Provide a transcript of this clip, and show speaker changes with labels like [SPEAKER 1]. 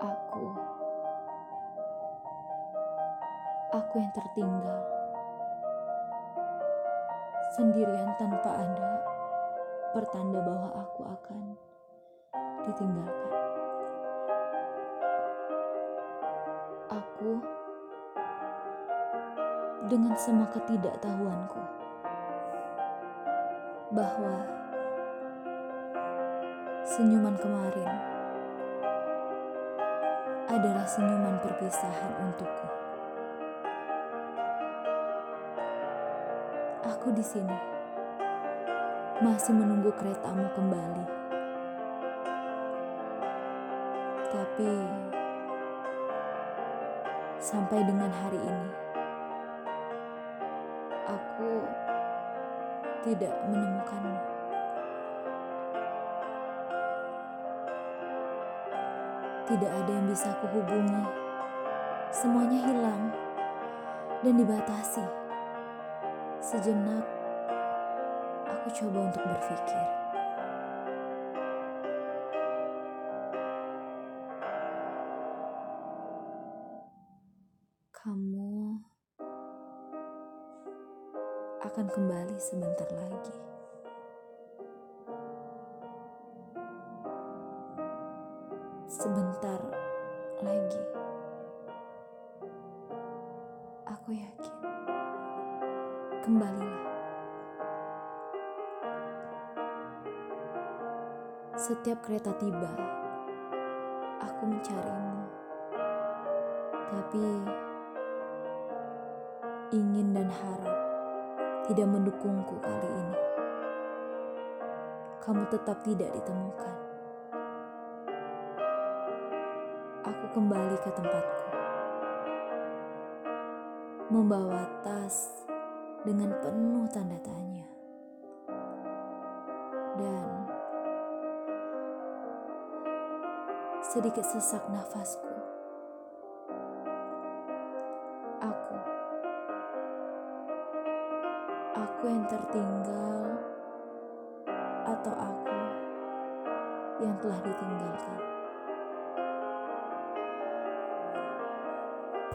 [SPEAKER 1] Aku, aku yang tertinggal, sendirian tanpa ada pertanda bahwa aku akan ditinggalkan. Aku dengan semua ketidaktahuanku bahwa senyuman kemarin adalah senyuman perpisahan untukku. Aku di sini masih menunggu keretamu kembali. Tapi sampai dengan hari ini aku tidak menemukanmu. Tidak ada yang bisa kuhubungi. Semuanya hilang dan dibatasi. Sejenak aku coba untuk berpikir. Kamu akan kembali sebentar lagi. Sebentar lagi. Aku yakin. Kembalilah. Setiap kereta tiba, aku mencarimu. Tapi ingin dan harap tidak mendukungku kali ini. Kamu tetap tidak ditemukan. Aku kembali ke tempatku, membawa tas dengan penuh tanda tanya, dan sedikit sesak nafasku. Aku aku yang tertinggal atau aku yang telah ditinggalkan.